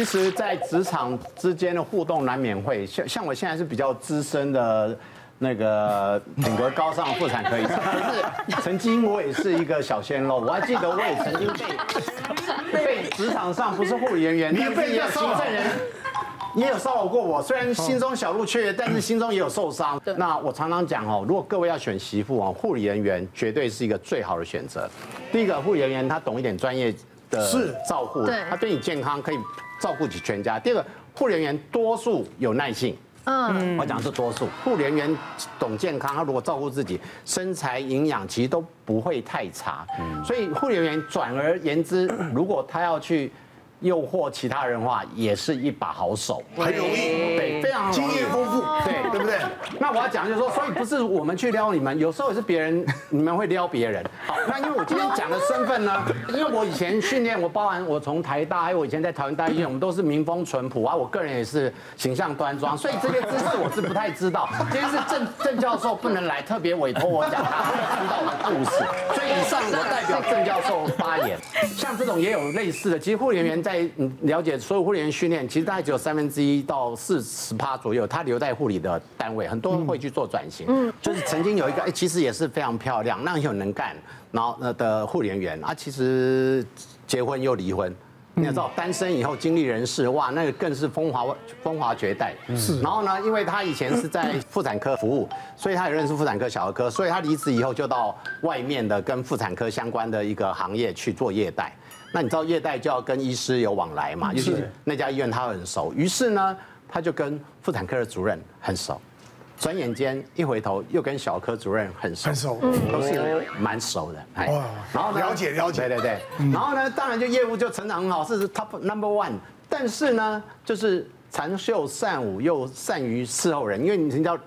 其实，在职场之间的互动难免会像像我现在是比较资深的，那个品格高尚妇产科医生，曾经我也是一个小鲜肉，我还记得我也曾经被被职场上不是护理人员，你也被一个行政人也有骚扰过我，虽然心中小鹿雀跃，但是心中也有受伤。那我常常讲哦，如果各位要选媳妇哦，护理人员绝对是一个最好的选择。第一个，护理人员他懂一点专业的照顾，他对你健康可以。照顾起全家。第二个，护理人员多数有耐性。嗯，我讲的是多数。护理人员懂健康，他如果照顾自己，身材营养其实都不会太差。嗯，所以护理人员转而言之，如果他要去诱惑其他人的话，也是一把好手，很容易，对，非常经验丰富，对，对不对？那我要讲就是说，所以不是我们去撩你们，有时候也是别人，你们会撩别人。好，那因为我今天讲的身份呢，因为我以前训练，我包含我从台大，还有我以前在桃园大医院，我们都是民风淳朴啊，我个人也是形象端庄，所以这些知识我是不太知道。今天是郑郑教授不能来，特别委托我讲他知道的故事，所以以上我代表郑教授发言。像这种也有类似的，其实护理人员在了解所有护理员训练，其实大概只有三分之一到四十趴左右，他留在护理的单位，很多人会去做转型。嗯，就是曾经有一个，哎，其实也是非常漂亮，那很有能干，然后那的护理人员啊，其实结婚又离婚，你也知道，单身以后经历人事，哇，那个更是风华风华绝代。是，然后呢，因为他以前是在妇产科服务，所以他也认识妇产科、小儿科，所以他离职以后就到外面的跟妇产科相关的一个行业去做业代。那你知道业代就要跟医师有往来嘛？尤其是那家医院他很熟，于是呢，他就跟妇产科的主任很熟，转眼间一回头又跟小科主任很熟，很熟，都是蛮熟的。哎，然后了解了解，对对对，然后呢，当然就业务就成长很好，是 top number one。但是呢，就是长袖善舞又善于伺候人，因为你知道。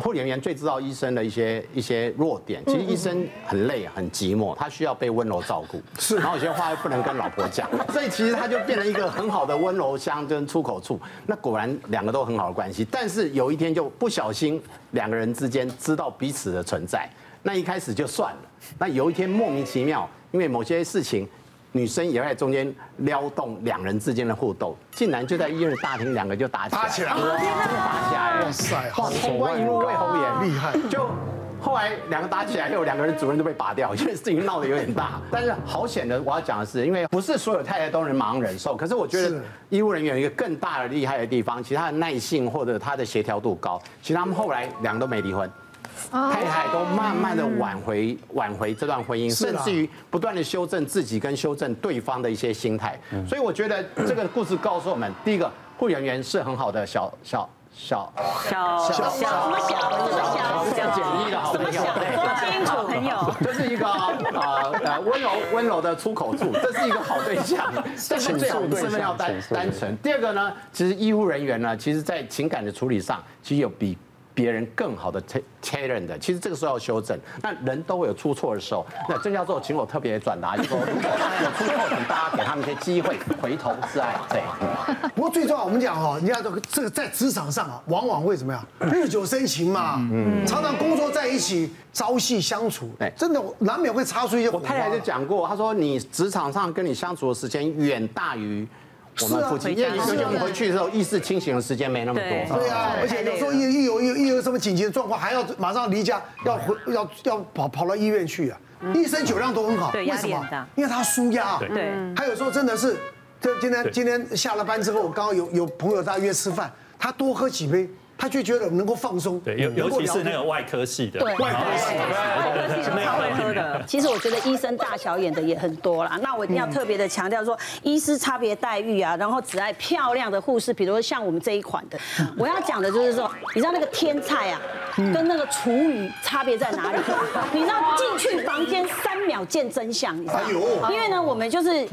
护理人员最知道医生的一些一些弱点。其实医生很累很寂寞，他需要被温柔照顾。是，然后有些话又不能跟老婆讲，所以其实他就变成一个很好的温柔乡跟出口处。那果然两个都很好的关系，但是有一天就不小心两个人之间知道彼此的存在，那一开始就算了。那有一天莫名其妙，因为某些事情。女生也会在中间撩动两人之间的互动，竟然就在医院的大厅，两个就打起来，打起来，真的打起来，哇塞，红颜，厉害。就后来两个打起来，又有两个人主任都被拔掉，因为事情闹得有点大。但是好险的，我要讲的是，因为不是所有太太都能马上忍受，可是我觉得医务人员有一个更大的厉害的地方，其实他的耐性或者他的协调度高，其实他们后来两个都没离婚。太太都慢慢的挽回挽回这段婚姻，甚至于不断的修正自己跟修正对方的一些心态。所以我觉得这个故事告诉我们，第一个护理人员是很好的小小小小小小什么小小比较简易的好朋友，对，亲好朋友，这是一个呃呃温柔温柔的出口处，这是一个好对象。但是最好身份要单单纯。第二个呢，其实医护人员呢，其实在情感的处理上，其实有比。别人更好的 talent 的，其实这个时候要修正。那人都会有出错的时候。那郑教授请我特别转达，就说如果他有出错，请大家给他们一些机会，回头是爱。对。不过最重要，我们讲哈，你看这个这个在职场上啊，往往会怎么样？日久生情嘛，嗯，常常工作在一起，朝夕相处，哎，真的难免会擦出一些。我太太就讲过，她说你职场上跟你相处的时间远大于。我们父亲，因为有些我们回去的时候，意识清醒的时间没那么多。对啊，而且有时候一一有一一有什么紧急的状况，还要马上离家，要回要要跑跑到医院去啊。医生酒量都很好，为什么？因为他舒压。对。他有时候真的是，这今天今天下了班之后，我刚刚有有朋友在约吃饭，他多喝几杯。他就觉得能够放松，对，尤尤其是那个外科系的，对，外科系的，外科系的超会喝的。其实我觉得医生大小眼的也很多啦。那我一定要特别的强调说，医师差别待遇啊，然后只爱漂亮的护士，比如说像我们这一款的，我要讲的就是说，你知道那个天菜啊，跟那个厨余差别在哪里？你知道进去房间三秒见真相，你知道吗？因为呢，我们就是。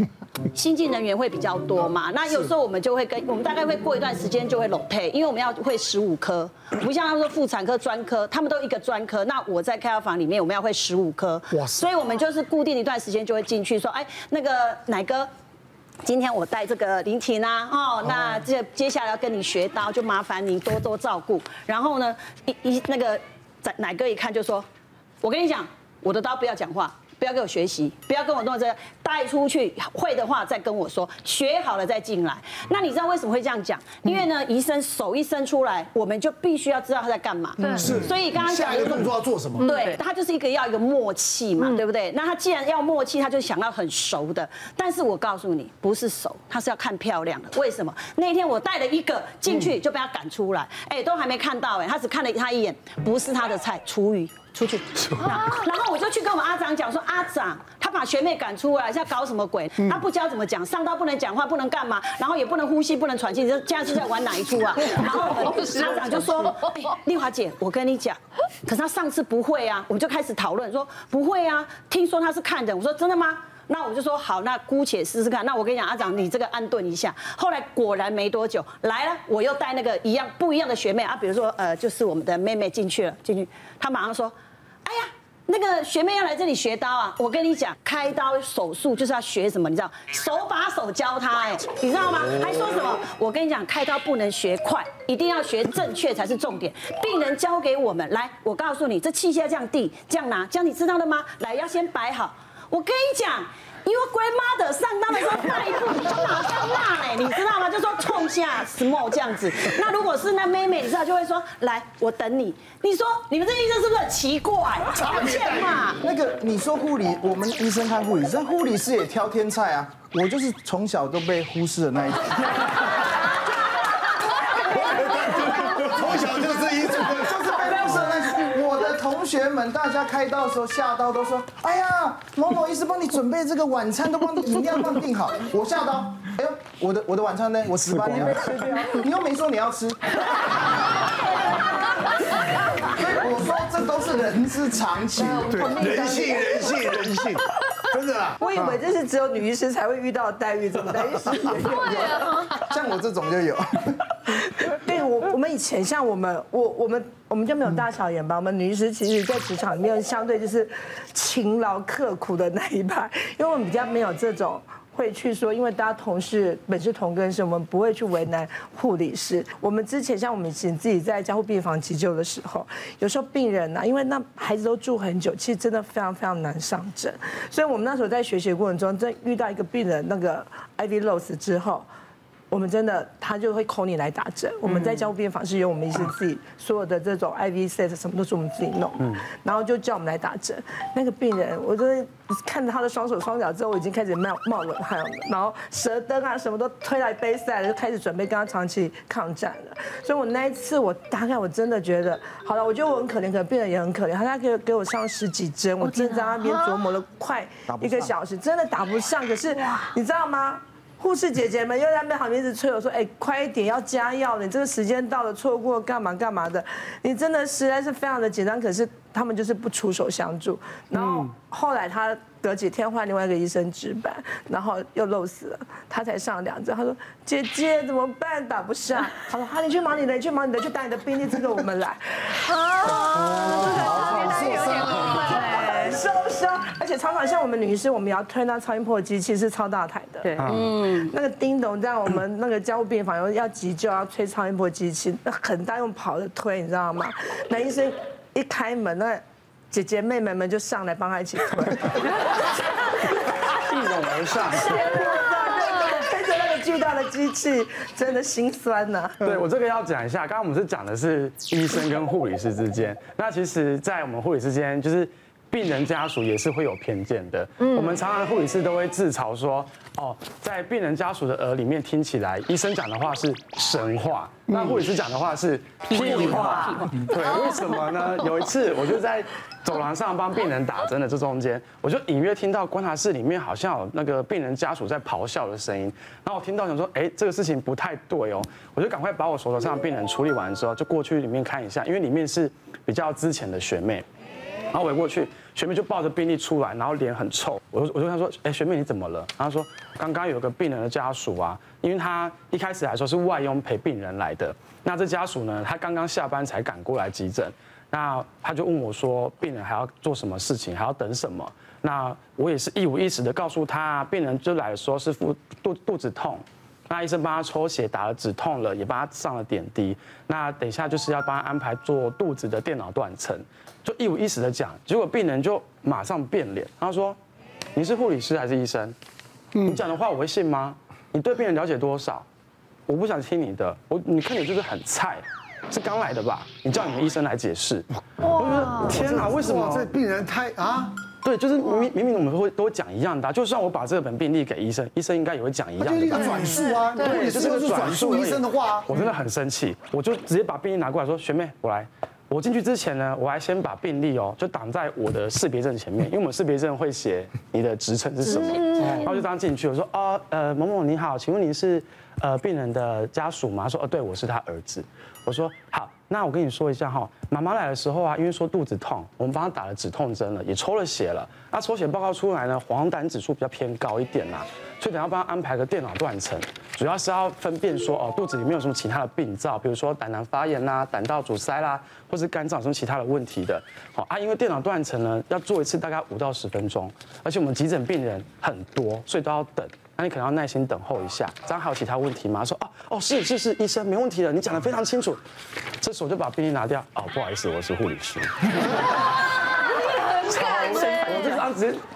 新进人员会比较多嘛，那有时候我们就会跟我们大概会过一段时间就会 rotate，因为我们要会十五科，不像他们说妇产科专科，他们都一个专科，那我在开药房里面我们要会十五科，哇塞，所以我们就是固定一段时间就会进去说，哎，那个奶哥，今天我带这个林婷啊，哦，那这接下来要跟你学刀，就麻烦您多多照顾。然后呢，一一那个奶哥一看就说，我跟你讲，我的刀不要讲话。不要给我学习，不要跟我弄这个，带出去会的话再跟我说，学好了再进来。那你知道为什么会这样讲？因为呢，医生手一伸出来，我们就必须要知道他在干嘛。是。所以刚刚下一个动作要做什么？对，他就是一个要一个默契嘛，对不对？那他既然要默契，他就想要很熟的。但是我告诉你，不是熟，他是要看漂亮的。为什么？那天我带了一个进去就被他赶出来，哎，都还没看到哎，他只看了他一眼，不是他的菜，厨余。出去，然后我就去跟我们阿长讲说，阿长他把学妹赶出来，现在搞什么鬼？他不教怎么讲，上到不能讲话，不能干嘛，然后也不能呼吸，不能喘气，你这现在是在玩哪一出啊？然后阿长就说，哎，丽华姐，我跟你讲，可是他上次不会啊，我们就开始讨论说不会啊，听说他是看人，我说真的吗？那我就说好，那姑且试试看。那我跟你讲，阿长你这个安顿一下。后来果然没多久来了，我又带那个一样不一样的学妹啊，比如说呃，就是我们的妹妹进去了，进去，她马上说。哎呀，那个学妹要来这里学刀啊！我跟你讲，开刀手术就是要学什么？你知道，手把手教她，哎，你知道吗？还说什么？我跟你讲，开刀不能学快，一定要学正确才是重点。病人交给我们来，我告诉你，这器械这样递，这样拿，这样你知道了吗？来，要先摆好。我跟你讲。因为 grandmother 上当的时候，下一步你就马上骂嘞，你知道吗？就说冲下 small 这样子。那如果是那妹妹，你知道就会说，来，我等你。你说你们这医生是不是很奇怪？常见嘛。那个你说护理，我们医生看护理，这护理师也挑天菜啊。我就是从小都被忽视的那一种。学们，大家开刀的时候下刀都说：“哎呀，某某医师帮你准备这个晚餐，都帮你饮料帮你订好。”我下刀，哎呦，我的我的晚餐呢？我值班呢？你又没说你要吃。所以我说这都是人之常情，对，人性，人性，人性，真的啊。我以为这是只有女医师才会遇到的待遇，怎么男医师也有？像我这种就有。对我，我们以前像我们，我我们我们就没有大小眼吧？我们女医师其实，在职场里面相对就是勤劳刻苦的那一派，因为我们比较没有这种会去说，因为大家同事本是同根生，我们不会去为难护理师。我们之前像我们以前自己在加护病房急救的时候，有时候病人呐，因为那孩子都住很久，其实真的非常非常难上阵，所以我们那时候在学习过程中，在遇到一个病人那个 IV loss 之后。我们真的，他就会 call 你来打针。我们在加护病房是由我们医生自己所有的这种 IV set 什么都是我们自己弄，然后就叫我们来打针。那个病人，我真的看着他的双手双脚之后，我已经开始冒冒冷汗了。然后舌灯啊什么都推来杯赛了，就开始准备跟他长期抗战了。所以我那一次，我大概我真的觉得，好了，我觉得我很可怜，可能病人也很可怜。他他给给我上十几针，我真的在那边琢磨了快一个小时，真的打不上。可是你知道吗？护士姐姐们又在那边旁边一直催我说：“哎，快一点，要加药了！你这个时间到了，错过干嘛干嘛的？你真的实在是非常的紧张。可是他们就是不出手相助。然后后来他隔几天换另外一个医生值班，然后又漏死了，他才上两针。他说：姐姐怎么办？打不上。他说：好，你去忙你的，你去忙你的，去打你的病历，这个我们来。啊，有点受伤，而且常常像我们女医师，我们也要推那超音波机器是超大台的。对，嗯，那个叮咚在我们那个加护病房要要急救要推超音波机器，那很大用跑的推，你知道吗？男医生一开门，那姐姐妹妹们就上来帮他一起推，一拥而上。推着那个巨大的机器，真的心酸呐。对，我这个要讲一下，刚刚我们是讲的是医生跟护理师之间，那其实，在我们护理师之间就是。病人家属也是会有偏见的。我们常常护理师都会自嘲说：“哦，在病人家属的耳里面听起来，医生讲的话是神话，那护理师讲的话是屁话。”对，为什么呢？有一次我就在走廊上帮病人打针的这中间，我就隐约听到观察室里面好像有那个病人家属在咆哮的声音。然后我听到想说：“哎，这个事情不太对哦。”我就赶快把我手头上的病人处理完之后，就过去里面看一下，因为里面是比较之前的学妹。然后围过去，学妹就抱着病历出来，然后脸很臭。我就我就跟她说：“哎，学妹你怎么了？”然后说：“刚刚有个病人的家属啊，因为他一开始来说是外佣陪病人来的，那这家属呢，他刚刚下班才赶过来急诊，那他就问我说，病人还要做什么事情，还要等什么？那我也是一五一十的告诉他，病人就来说是腹肚肚子痛，那医生帮他抽血，打了止痛了，也帮他上了点滴。那等一下就是要帮他安排做肚子的电脑断层，就一五一十的讲。结果病人就马上变脸，他说：“你是护理师还是医生？你讲的话我会信吗？你对病人了解多少？我不想听你的。我你看你就是很菜，是刚来的吧？你叫你们医生来解释。”我觉得天哪，为什么这病人太啊？对，就是明明明我们都会都会讲一样的，就算我把这本病历给医生，医生应该也会讲一样的。就是转述啊，对，就是个转述医生的话。我真的很生气，我就直接把病历拿过来说：“学妹，我来。”我进去之前呢，我还先把病历哦，就挡在我的识别证前面，因为我们识别证会写你的职称是什么，然后就这样进去。我说：“哦，呃，某某你好，请问您是呃病人的家属吗？”他说：“哦，对，我是他儿子。”我说：“好。”那我跟你说一下哈，妈妈来的时候啊，因为说肚子痛，我们帮她打了止痛针了，也抽了血了。那抽血报告出来呢，黄疸指数比较偏高一点呐，所以等下帮他安排个电脑断层，主要是要分辨说哦，肚子里面有什么其他的病灶，比如说胆囊发炎啦、胆道阻塞啦，或是肝脏什么其他的问题的。好啊，因为电脑断层呢要做一次大概五到十分钟，而且我们急诊病人很多，所以都要等。那你可能要耐心等候一下。这样还有其他问题吗？说哦哦是是是，医生没问题的，你讲得非常清楚。这时我就把病历拿掉。哦，不好意思，我是护理师。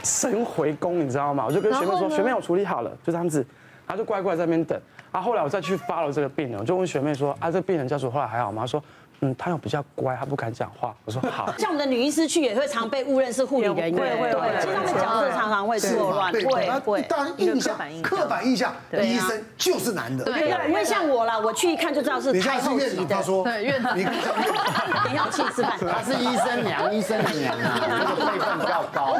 神回宫，你知道吗？我就跟学妹说，学妹我处理好了，就这样子，他就乖乖在那边等。啊，后来我再去 follow 这个病人，我就问学妹说啊，这个病人家属后来还好吗？她说。嗯，他又比较乖，他不敢讲话。我说好。像我们的女医师去也会常被误认是护理人员，会会会，其实他们角色常常会错乱，会会。大家印象刻板印象，医生就是男的。对，不会像我啦，我去一看就知道是太后级的。对，院长。你 要去吃饭。他是医生娘，医生娘啊，这个辈分比较高。